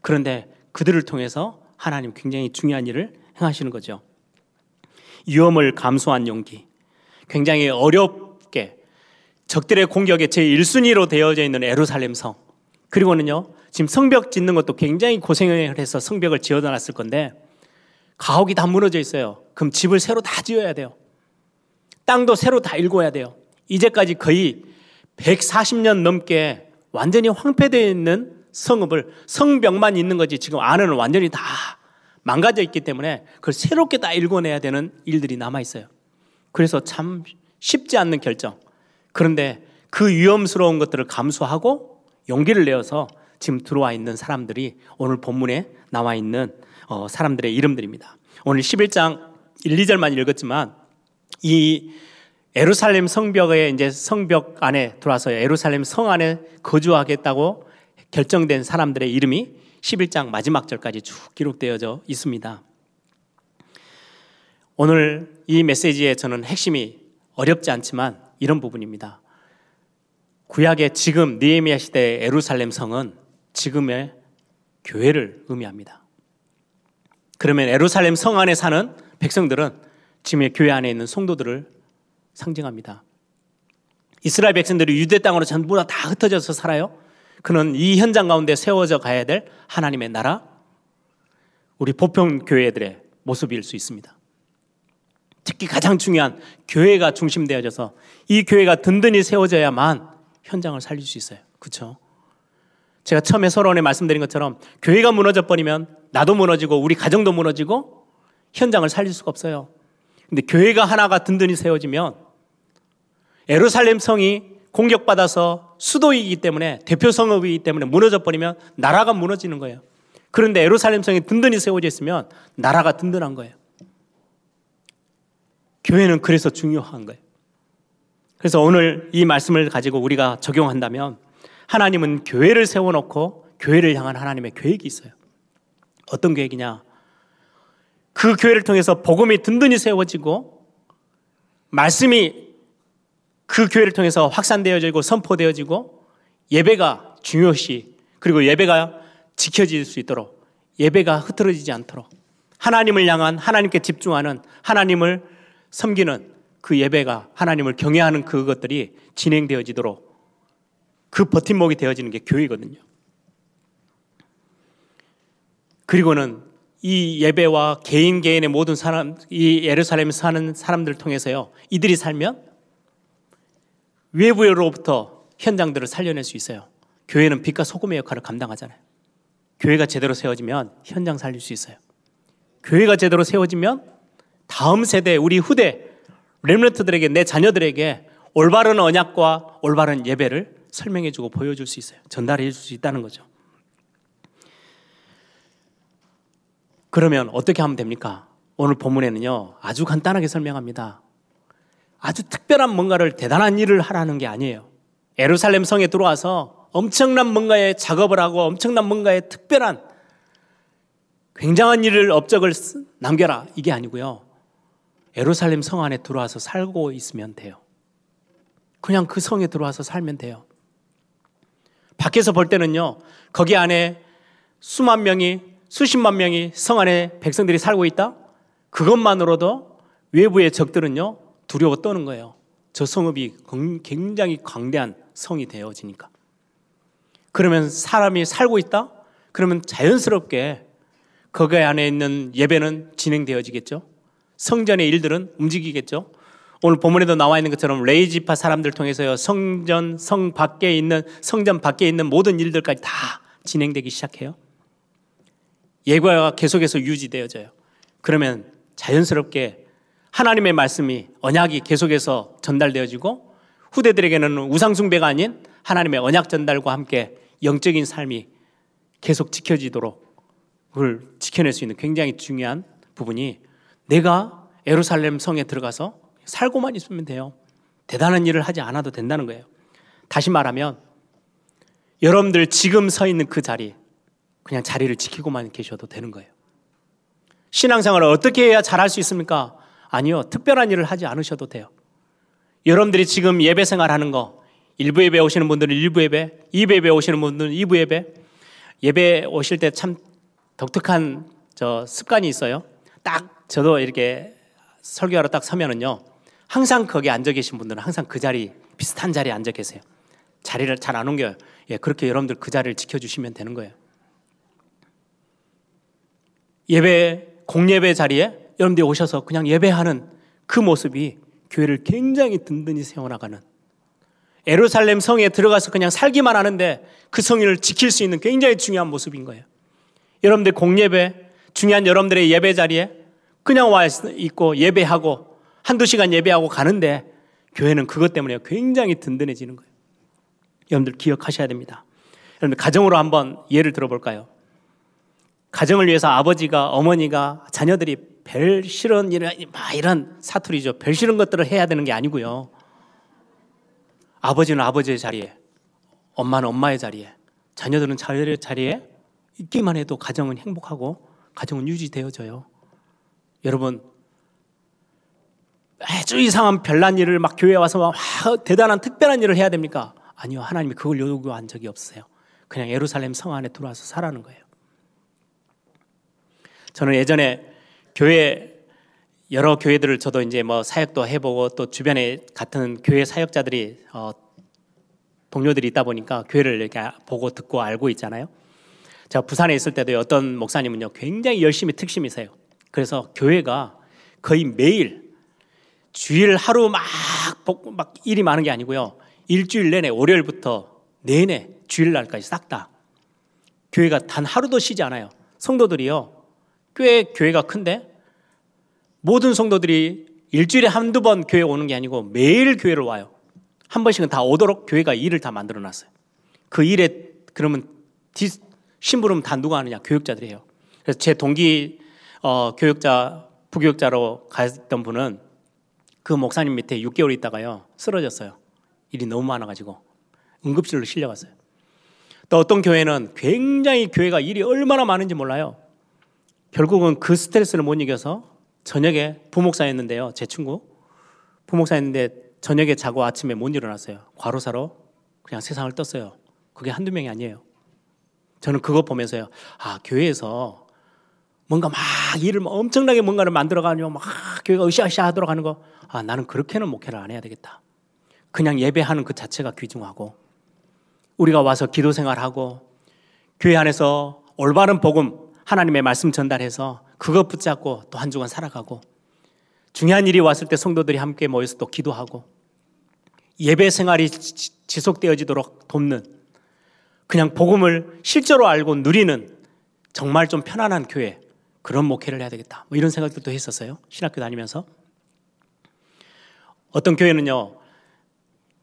그런데 그들을 통해서 하나님 굉장히 중요한 일을 행하시는 거죠. 위험을 감수한 용기. 굉장히 어렵 게 적들의 공격에 제 1순위로 되어져 있는 에루살렘 성. 그리고는요, 지금 성벽 짓는 것도 굉장히 고생을 해서 성벽을 지어다 놨을 건데, 가옥이 다 무너져 있어요. 그럼 집을 새로 다 지어야 돼요. 땅도 새로 다 일궈야 돼요. 이제까지 거의 140년 넘게 완전히 황폐되어 있는 성읍을 성벽만 있는 거지 지금 안에는 완전히 다 망가져 있기 때문에 그걸 새롭게 다 읽어내야 되는 일들이 남아 있어요. 그래서 참 쉽지 않는 결정. 그런데 그 위험스러운 것들을 감수하고 용기를 내어서 지금 들어와 있는 사람들이 오늘 본문에 나와 있는 어, 사람들의 이름들입니다. 오늘 11장 1, 2절만 읽었지만 이 에루살렘 성벽에 이제 성벽 안에 들어와서 에루살렘 성 안에 거주하겠다고 결정된 사람들의 이름이 11장 마지막 절까지 쭉 기록되어져 있습니다. 오늘 이 메시지에 저는 핵심이 어렵지 않지만 이런 부분입니다. 구약의 지금 니에미아 시대의 에루살렘 성은 지금의 교회를 의미합니다. 그러면 에루살렘 성 안에 사는 백성들은 지금의 교회 안에 있는 성도들을 상징합니다. 이스라엘 백성들이 유대 땅으로 전부 다 흩어져서 살아요. 그는 이 현장 가운데 세워져 가야 될 하나님의 나라, 우리 보편 교회들의 모습일 수 있습니다. 특히 가장 중요한 교회가 중심되어져서 이 교회가 든든히 세워져야만 현장을 살릴 수 있어요. 그렇죠? 제가 처음에 서론에 말씀드린 것처럼 교회가 무너져 버리면 나도 무너지고 우리 가정도 무너지고 현장을 살릴 수가 없어요. 근데 교회가 하나가 든든히 세워지면 에루살렘 성이 공격받아서 수도이기 때문에 대표 성읍이기 때문에 무너져 버리면 나라가 무너지는 거예요. 그런데 에루살렘 성이 든든히 세워져 있으면 나라가 든든한 거예요. 교회는 그래서 중요한 거예요. 그래서 오늘 이 말씀을 가지고 우리가 적용한다면 하나님은 교회를 세워놓고 교회를 향한 하나님의 계획이 있어요. 어떤 계획이냐? 그 교회를 통해서 복음이 든든히 세워지고 말씀이 그 교회를 통해서 확산되어지고 선포되어지고 예배가 중요시 그리고 예배가 지켜질 수 있도록 예배가 흐트러지지 않도록 하나님을 향한 하나님께 집중하는 하나님을 섬기는 그 예배가 하나님을 경외하는 그것들이 진행되어지도록 그 버팀목이 되어지는 게 교회거든요. 그리고는 이 예배와 개인 개인의 모든 사람, 이 예루살렘에 사는 사람들 통해서요, 이들이 살면 외부로부터 현장들을 살려낼 수 있어요. 교회는 빛과 소금의 역할을 감당하잖아요. 교회가 제대로 세워지면 현장 살릴 수 있어요. 교회가 제대로 세워지면 다음 세대, 우리 후대, 렘런트들에게, 내 자녀들에게 올바른 언약과 올바른 예배를 설명해주고 보여줄 수 있어요. 전달해 줄 수 있다는 거죠. 그러면 어떻게 하면 됩니까? 오늘 본문에는요, 아주 간단하게 설명합니다. 아주 특별한 뭔가를 대단한 일을 하라는 게 아니에요. 에루살렘 성에 들어와서 엄청난 뭔가의 작업을 하고 엄청난 뭔가의 특별한 굉장한 일을 업적을 남겨라 이게 아니고요. 에루살렘 성 안에 들어와서 살고 있으면 돼요. 그냥 그 성에 들어와서 살면 돼요. 밖에서 볼 때는요. 거기 안에 수만 명이 수십만 명이 성 안에 백성들이 살고 있다. 그것만으로도 외부의 적들은요. 두려워 떠는 거예요. 저 성읍이 굉장히 광대한 성이 되어지니까. 그러면 사람이 살고 있다? 그러면 자연스럽게 거기 안에 있는 예배는 진행되어지겠죠. 성전의 일들은 움직이겠죠. 오늘 본문에도 나와 있는 것처럼 레이지파 사람들 통해서요 성전 성 밖에 있는 성전 밖에 있는 모든 일들까지 다 진행되기 시작해요. 예과가 계속해서 유지되어져요. 그러면 자연스럽게 하나님의 말씀이 언약이 계속해서 전달되어지고 후대들에게는 우상숭배가 아닌 하나님의 언약 전달과 함께 영적인 삶이 계속 지켜지도록 그걸 지켜낼 수 있는 굉장히 중요한 부분이 내가 에루살렘 성에 들어가서 살고만 있으면 돼요. 대단한 일을 하지 않아도 된다는 거예요. 다시 말하면 여러분들 지금 서 있는 그 자리 그냥 자리를 지키고만 계셔도 되는 거예요. 신앙생활을 어떻게 해야 잘할 수 있습니까? 아니요. 특별한 일을 하지 않으셔도 돼요. 여러분들이 지금 예배 생활하는 거 일부 예배 오시는 분들은 일부 예배, 이부 예배 오시는 분들은 이부 예배. 예배 오실 때 참 독특한 저 습관이 있어요. 딱 저도 이렇게 설교하러 딱 서면은요. 항상 거기 앉아 계신 분들은 항상 그 자리 비슷한 자리에 앉아 계세요. 자리를 잘 안 옮겨요. 예, 그렇게 여러분들 그 자리를 지켜주시면 되는 거예요. 예배 공예배 자리에 여러분들이 오셔서 그냥 예배하는 그 모습이 교회를 굉장히 든든히 세워나가는 에루살렘 성에 들어가서 그냥 살기만 하는데 그 성을 지킬 수 있는 굉장히 중요한 모습인 거예요. 여러분들 공예배, 중요한 여러분들의 예배 자리에 그냥 와 있고 예배하고 한두 시간 예배하고 가는데 교회는 그것 때문에 굉장히 든든해지는 거예요. 여러분들 기억하셔야 됩니다. 여러분들 가정으로 한번 예를 들어볼까요? 가정을 위해서 아버지가 어머니가 자녀들이 별 싫은 일을 막 이런 사투리죠. 별 싫은 것들을 해야 되는 게 아니고요. 아버지는 아버지의 자리에, 엄마는 엄마의 자리에, 자녀들은 자녀의 자리에 있기만 해도 가정은 행복하고 가정은 유지되어져요. 여러분 아주 이상한 별난 일을 막 교회에 와서 막 대단한 특별한 일을 해야 됩니까? 아니요. 하나님이 그걸 요구한 적이 없어요. 그냥 예루살렘 성 안에 들어와서 살아는 거예요. 저는 예전에 교회 여러 교회들을 저도 이제 뭐 사역도 해보고 또 주변에 같은 교회 사역자들이 어, 동료들이 있다 보니까 교회를 이렇게 보고 듣고 알고 있잖아요. 제가 부산에 있을 때도 어떤 목사님은요 굉장히 열심히 특심이세요. 그래서 교회가 거의 매일 주일 하루 막, 막 일이 많은 게 아니고요. 일주일 내내 월요일부터 내내 주일날까지 싹 다 교회가 단 하루도 쉬지 않아요. 성도들이요. 꽤 교회가 큰데 모든 성도들이 일주일에 한두 번 교회 오는 게 아니고 매일 교회를 와요. 한 번씩은 다 오도록 교회가 일을 다 만들어 놨어요. 그 일에 그러면 디, 심부름 다 누가 하느냐? 교육자들이 에요 그래서 제 동기 어, 교육자 부교육자로 갔던 분은 그 목사님 밑에 6개월 있다가요 쓰러졌어요. 일이 너무 많아가지고 응급실로 실려갔어요. 또 어떤 교회는 굉장히 교회가 일이 얼마나 많은지 몰라요. 결국은 그 스트레스를 못 이겨서 저녁에 부목사였는데요. 제 친구 부목사였는데 저녁에 자고 아침에 못 일어났어요. 과로사로 그냥 세상을 떴어요. 그게 한두 명이 아니에요. 저는 그거 보면서요. 아, 교회에서 뭔가 막 일을 막 엄청나게 뭔가를 만들어가지고 막 교회가 으쌰으쌰 하도록 하는 거. 아, 나는 그렇게는 목회를 안 해야 되겠다. 그냥 예배하는 그 자체가 귀중하고 우리가 와서 기도 생활하고 교회 안에서 올바른 복음 하나님의 말씀 전달해서 그것 붙잡고 또 한 주간 살아가고 중요한 일이 왔을 때 성도들이 함께 모여서 또 기도하고 예배 생활이 지속되어지도록 돕는 그냥 복음을 실제로 알고 누리는 정말 좀 편안한 교회 그런 목회를 해야 되겠다. 뭐 이런 생각들도 했었어요. 신학교 다니면서 어떤 교회는요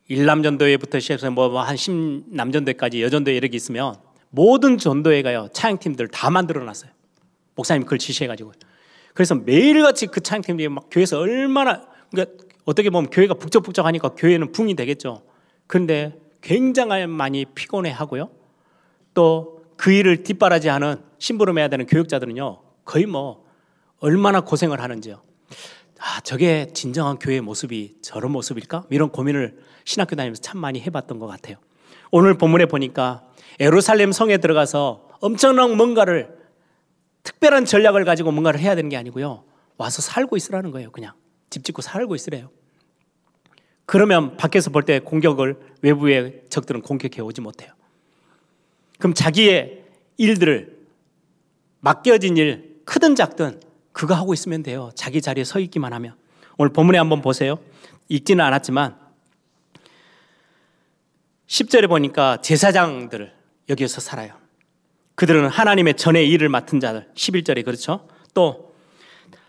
일남전도회부터 시작해서 뭐한 10남전도회까지 여전도회 이렇게 있으면 모든 전도회가요 차양팀들 다 만들어 놨어요. 목사님 그걸 지시해가지고 그래서 매일같이 그 차양팀들이 막 교회에서 얼마나 그러니까 어떻게 보면 교회가 북적북적하니까 교회는 붕이 되겠죠. 그런데 굉장히 많이 피곤해 하고요. 또 그 일을 뒷바라지하는 심부름해야 되는 교육자들은요 거의 뭐 얼마나 고생을 하는지요. 아 저게 진정한 교회의 모습이 저런 모습일까? 이런 고민을 신학교 다니면서 참 많이 해봤던 것 같아요. 오늘 본문에 보니까 에루살렘 성에 들어가서 엄청난 뭔가를 특별한 전략을 가지고 뭔가를 해야 되는 게 아니고요. 와서 살고 있으라는 거예요. 그냥 집 짓고 살고 있으래요. 그러면 밖에서 볼 때 공격을 외부의 적들은 공격해 오지 못해요. 그럼 자기의 일들을 맡겨진 일 크든 작든 그거 하고 있으면 돼요. 자기 자리에 서 있기만 하면. 오늘 본문에 한번 보세요. 읽지는 않았지만 10절에 보니까 제사장들 여기에서 살아요. 그들은 하나님의 전의 일을 맡은 자들 11절에 그렇죠. 또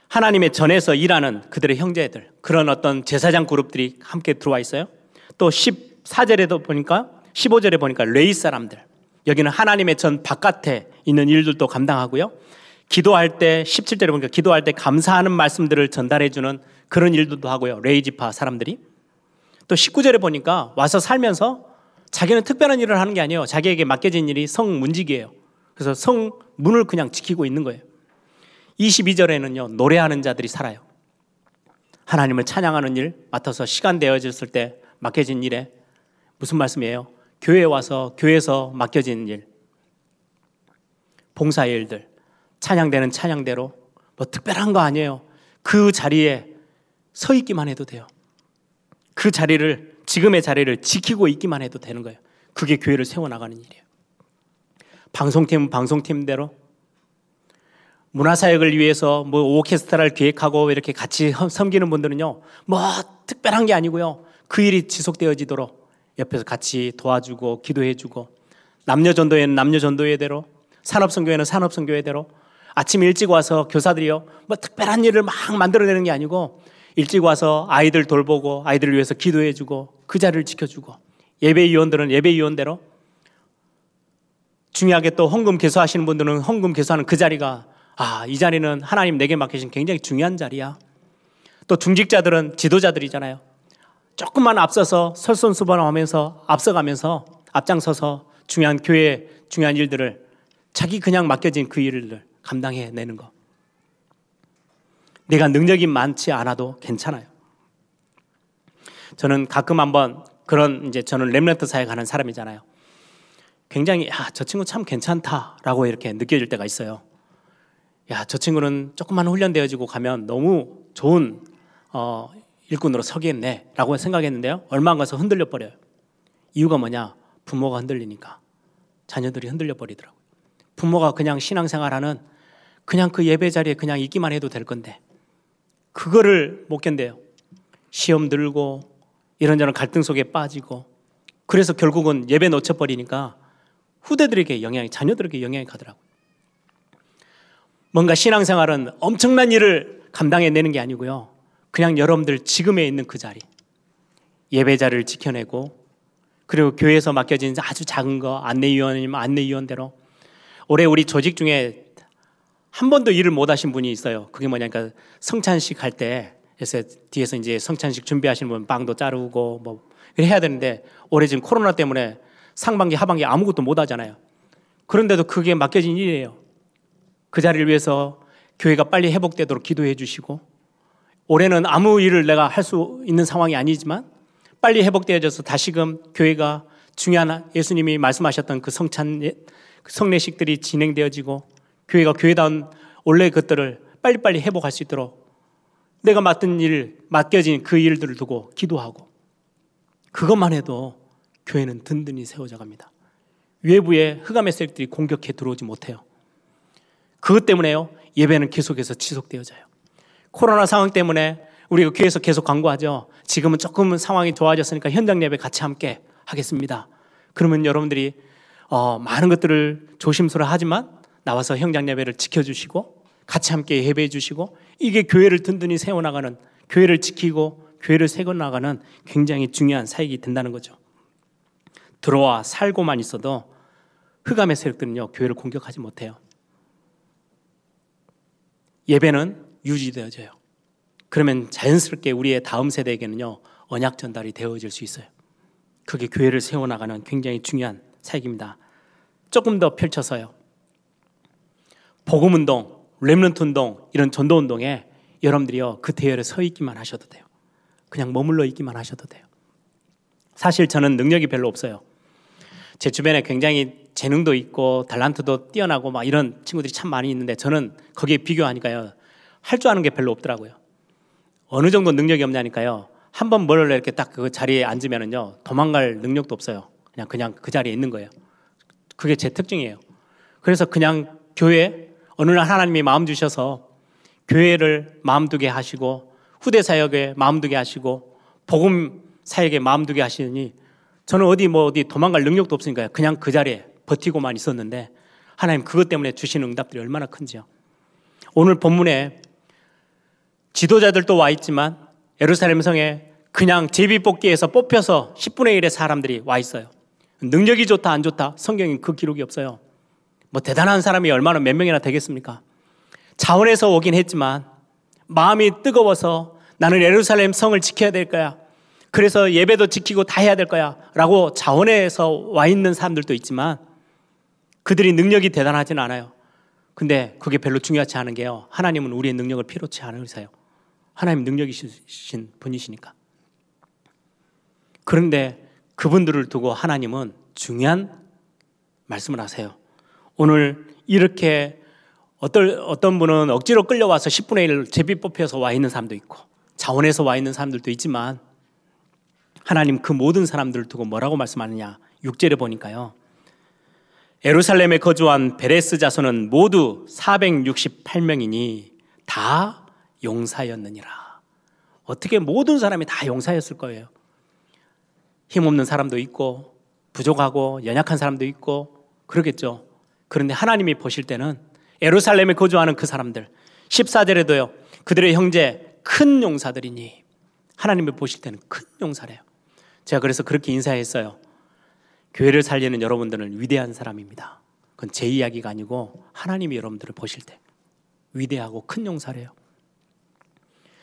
하나님의 전에서 일하는 그들의 형제들 그런 어떤 제사장 그룹들이 함께 들어와 있어요. 또 14절에도 보니까 15절에 보니까 레이 사람들 여기는 하나님의 전 바깥에 있는 일들도 감당하고요. 기도할 때 17절에 보니까 기도할 때 감사하는 말씀들을 전달해 주는 그런 일들도 하고요. 레이지파 사람들이 또 19절에 보니까 와서 살면서 자기는 특별한 일을 하는 게 아니에요. 자기에게 맡겨진 일이 성문직이에요. 그래서 성 문을 그냥 지키고 있는 거예요. 22절에는요, 노래하는 자들이 살아요. 하나님을 찬양하는 일 맡아서 시간 되어졌을 때 맡겨진 일에 무슨 말씀이에요? 교회에 와서 교회에서 맡겨진 일, 봉사의 일들, 찬양되는 찬양대로 뭐 특별한 거 아니에요. 그 자리에 서 있기만 해도 돼요. 그 자리를 지금의 자리를 지키고 있기만 해도 되는 거예요. 그게 교회를 세워 나가는 일이에요. 방송팀은 방송팀대로 문화사역을 위해서 뭐 오케스트라를 기획하고 이렇게 같이 섬기는 분들은요, 뭐 특별한 게 아니고요. 그 일이 지속되어지도록 옆에서 같이 도와주고 기도해주고 남녀 전도회는 남녀 전도회대로 산업 선교회는 산업 선교회대로 아침 일찍 와서 교사들이요, 뭐 특별한 일을 막 만들어내는 게 아니고 일찍 와서 아이들 돌보고 아이들을 위해서 기도해주고 그 자리를 지켜주고 예배위원들은 예배위원대로 중요하게 또 헌금 개수하시는 분들은 헌금 개수하는 그 자리가 아, 이 자리는 하나님 내게 맡기신 굉장히 중요한 자리야. 또 중직자들은 지도자들이잖아요. 조금만 앞서서 설선수범하면서 앞서가면서 앞장서서 중요한 교회 중요한 일들을 자기 그냥 맡겨진 그 일을 감당해내는 거. 내가 능력이 많지 않아도 괜찮아요. 저는 가끔 한번 그런 이제 저는 렘런트 사에 가는 사람이잖아요. 굉장히 야, 저 친구 참 괜찮다라고 이렇게 느껴질 때가 있어요. 야, 저 친구는 조금만 훈련되어지고 가면 너무 좋은 어, 일꾼으로 서겠네라고 생각했는데요. 얼마 안 가서 흔들려 버려요. 이유가 뭐냐? 부모가 흔들리니까 자녀들이 흔들려 버리더라고요. 부모가 그냥 신앙생활하는 그냥 그 예배 자리에 그냥 있기만 해도 될 건데 그거를 못 견뎌요. 시험 들고 이런저런 갈등 속에 빠지고 그래서 결국은 예배 놓쳐버리니까 후대들에게 영향이 자녀들에게 영향이 가더라고요. 뭔가 신앙생활은 엄청난 일을 감당해내는 게 아니고요. 그냥 여러분들 지금에 있는 그 자리 예배 자리를 지켜내고 그리고 교회에서 맡겨진 아주 작은 거 안내위원이면 안내위원대로 올해 우리 조직 중에 한 번도 일을 못 하신 분이 있어요. 그게 뭐냐니까 성찬식 할 때, 그래서 뒤에서 이제 성찬식 준비하시는 분 빵도 자르고 뭐 해야 되는데 올해 지금 코로나 때문에 상반기 하반기 아무것도 못 하잖아요. 그런데도 그게 맡겨진 일이에요. 그 자리를 위해서 교회가 빨리 회복되도록 기도해 주시고 올해는 아무 일을 내가 할 수 있는 상황이 아니지만 빨리 회복되어져서 다시금 교회가 중요한 예수님이 말씀하셨던 그 성찬 그 성례식들이 진행되어지고 교회가 교회다운 원래 것들을 빨리빨리 회복할 수 있도록 내가 맡은 일, 맡겨진 그 일들을 두고 기도하고 그것만 해도 교회는 든든히 세워져 갑니다. 외부의 흑암의 세력들이 공격해 들어오지 못해요. 그것 때문에요. 예배는 계속해서 지속되어져요. 코로나 상황 때문에 우리가 교회에서 계속 광고하죠. 지금은 조금은 상황이 좋아졌으니까 현장 예배 같이 함께 하겠습니다. 그러면 여러분들이 어, 많은 것들을 조심스러워 하지만 나와서 현장 예배를 지켜주시고 같이 함께 예배해 주시고 이게 교회를 든든히 세워나가는 교회를 지키고 교회를 세워나가는 굉장히 중요한 사역이 된다는 거죠. 들어와 살고만 있어도 흑암의 세력들은요 교회를 공격하지 못해요. 예배는 유지되어져요. 그러면 자연스럽게 우리의 다음 세대에게는요 언약 전달이 되어질 수 있어요. 그게 교회를 세워나가는 굉장히 중요한 사역입니다. 조금 더 펼쳐서요. 복음 운동, 렘넌트 운동 이런 전도 운동에 여러분들이요 그 대열에 서 있기만 하셔도 돼요. 그냥 머물러 있기만 하셔도 돼요. 사실 저는 능력이 별로 없어요. 제 주변에 굉장히 재능도 있고 달란트도 뛰어나고 막 이런 친구들이 참 많이 있는데 저는 거기에 비교하니까요 할 줄 아는 게 별로 없더라고요. 어느 정도 능력이 없냐니까요. 한번뭘 이렇게 딱 그 자리에 앉으면은요 도망갈 능력도 없어요. 그냥 그냥 그 자리에 있는 거예요. 그게 제 특징이에요. 그래서 그냥 교회 어느 날 하나님이 마음 주셔서 교회를 마음 두게 하시고 후대 사역에 마음 두게 하시고 복음 사역에 마음 두게 하시니 저는 어디 뭐 어디 도망갈 능력도 없으니까요. 그냥 그 자리에 버티고만 있었는데 하나님 그것 때문에 주시는 응답들이 얼마나 큰지요. 오늘 본문에 지도자들도 와 있지만 예루살렘 성에 그냥 제비뽑기에서 뽑혀서 10분의 1의 사람들이 와 있어요. 능력이 좋다 안 좋다 성경에 그 기록이 없어요. 뭐 대단한 사람이 얼마나 몇 명이나 되겠습니까? 자원에서 오긴 했지만 마음이 뜨거워서 나는 예루살렘 성을 지켜야 될 거야. 그래서 예배도 지키고 다 해야 될 거야. 라고 자원에서 와 있는 사람들도 있지만 그들이 능력이 대단하진 않아요. 근데 그게 별로 중요하지 않은 게요. 하나님은 우리의 능력을 필요치 않으세요. 하나님 능력이신 분이시니까. 그런데 그분들을 두고 하나님은 중요한 말씀을 하세요. 오늘 이렇게 어떤, 어떤 분은 억지로 끌려와서 10분의 1 제비 뽑혀서 와 있는 사람도 있고 자원에서 와 있는 사람들도 있지만 하나님 그 모든 사람들을 두고 뭐라고 말씀하느냐 6절에 보니까요. 에루살렘에 거주한 베레스 자손은 모두 468명이니 다 용사였느니라. 어떻게 모든 사람이 다 용사였을 거예요. 힘없는 사람도 있고 부족하고 연약한 사람도 있고 그러겠죠. 그런데 하나님이 보실 때는 에루살렘에 거주하는 그 사람들 14절에도요. 그들의 형제 큰 용사들이니 하나님이 보실 때는 큰 용사래요. 제가 그래서 그렇게 인사했어요. 교회를 살리는 여러분들은 위대한 사람입니다. 그건 제 이야기가 아니고 하나님이 여러분들을 보실 때 위대하고 큰 용사래요.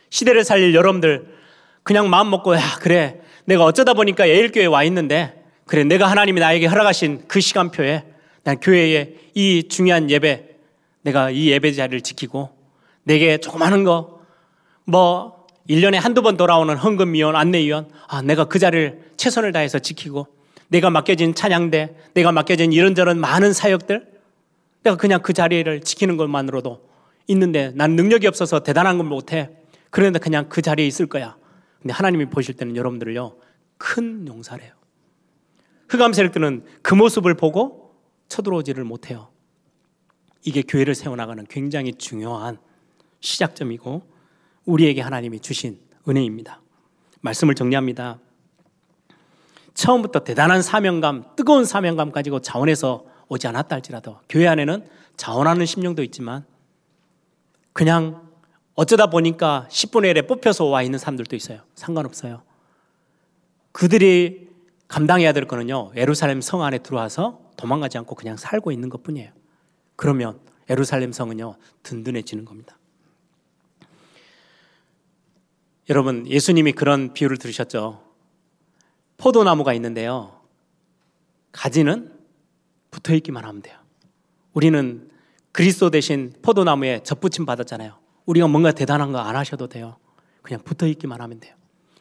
시대를 살릴 여러분들 그냥 마음 먹고 야 그래 내가 어쩌다 보니까 예일교회에 와 있는데 그래 내가 하나님이 나에게 허락하신 그 시간표에 난 교회에 이 중요한 예배 내가 이 예배 자리를 지키고 내게 조그마한 거 뭐 1년에 한두 번 돌아오는 헌금위원, 안내위원, 아, 내가 그 자리를 최선을 다해서 지키고 내가 맡겨진 찬양대, 내가 맡겨진 이런저런 많은 사역들, 내가 그냥 그 자리를 지키는 것만으로도 있는데 난 능력이 없어서 대단한 건 못해. 그런데 그냥 그 자리에 있을 거야. 근데 하나님이 보실 때는 여러분들을요, 큰 용사래요. 흑암 세력들은 그 모습을 보고 쳐들어오지를 못해요. 이게 교회를 세워나가는 굉장히 중요한 시작점이고 우리에게 하나님이 주신 은혜입니다. 말씀을 정리합니다. 처음부터 대단한 사명감, 뜨거운 사명감 가지고 자원해서 오지 않았다 할지라도 교회 안에는 자원하는 심령도 있지만 그냥 어쩌다 보니까 10분의 1에 뽑혀서 와 있는 사람들도 있어요. 상관없어요. 그들이 감당해야 될 거는요. 예루살렘 성 안에 들어와서 도망가지 않고 그냥 살고 있는 것 뿐이에요. 그러면 예루살렘 성은요. 든든해지는 겁니다. 여러분, 예수님이 그런 비유를 들으셨죠. 포도나무가 있는데요. 가지는 붙어 있기만 하면 돼요. 우리는 그리스도 대신 포도나무에 접붙임 받았잖아요. 우리가 뭔가 대단한 거 안 하셔도 돼요. 그냥 붙어 있기만 하면 돼요.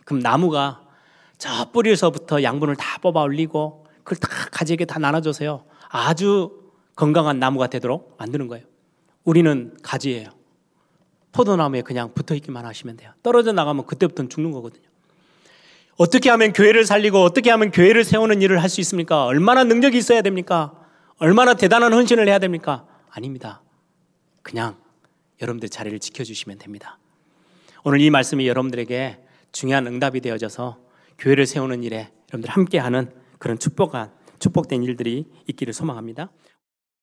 그럼 나무가 저 뿌리에서부터 양분을 다 뽑아 올리고 그걸 다 가지에게 다 나눠줘서요. 아주 건강한 나무가 되도록 만드는 거예요. 우리는 가지예요. 포도나무에 그냥 붙어 있기만 하시면 돼요. 떨어져 나가면 그때부터는 죽는 거거든요. 어떻게 하면 교회를 살리고 어떻게 하면 교회를 세우는 일을 할 수 있습니까? 얼마나 능력이 있어야 됩니까? 얼마나 대단한 헌신을 해야 됩니까? 아닙니다. 그냥 여러분들 자리를 지켜주시면 됩니다. 오늘 이 말씀이 여러분들에게 중요한 응답이 되어져서 교회를 세우는 일에 여러분들 함께하는 그런 축복한 축복된 일들이 있기를 소망합니다.